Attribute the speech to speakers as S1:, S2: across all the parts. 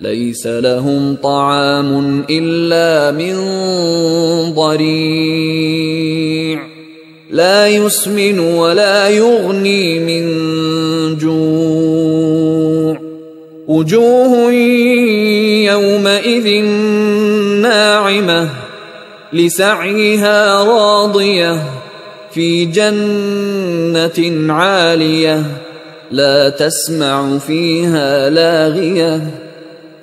S1: ليس لهم طعام إلا من ضريع. لا يسمن ولا يغني من جوع. وجوه يومئذ ناعمة لسعيها راضية في جنة عالية لا تسمع فيها لاغية.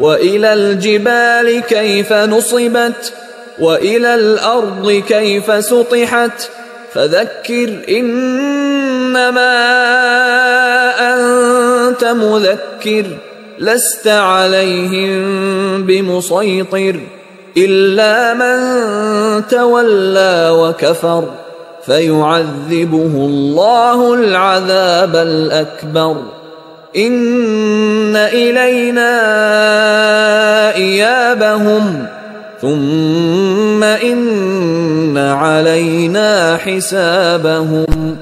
S1: وإلى الجبال كيف نصبت وإلى الأرض كيف سطحت. فذكر إنما أنت مذكر لست عليهم بمسيطر إلا من تولى وكفر. فيعذبه الله العذاب الأكبر. ان الينا ايابهم ثم ان علينا حسابهم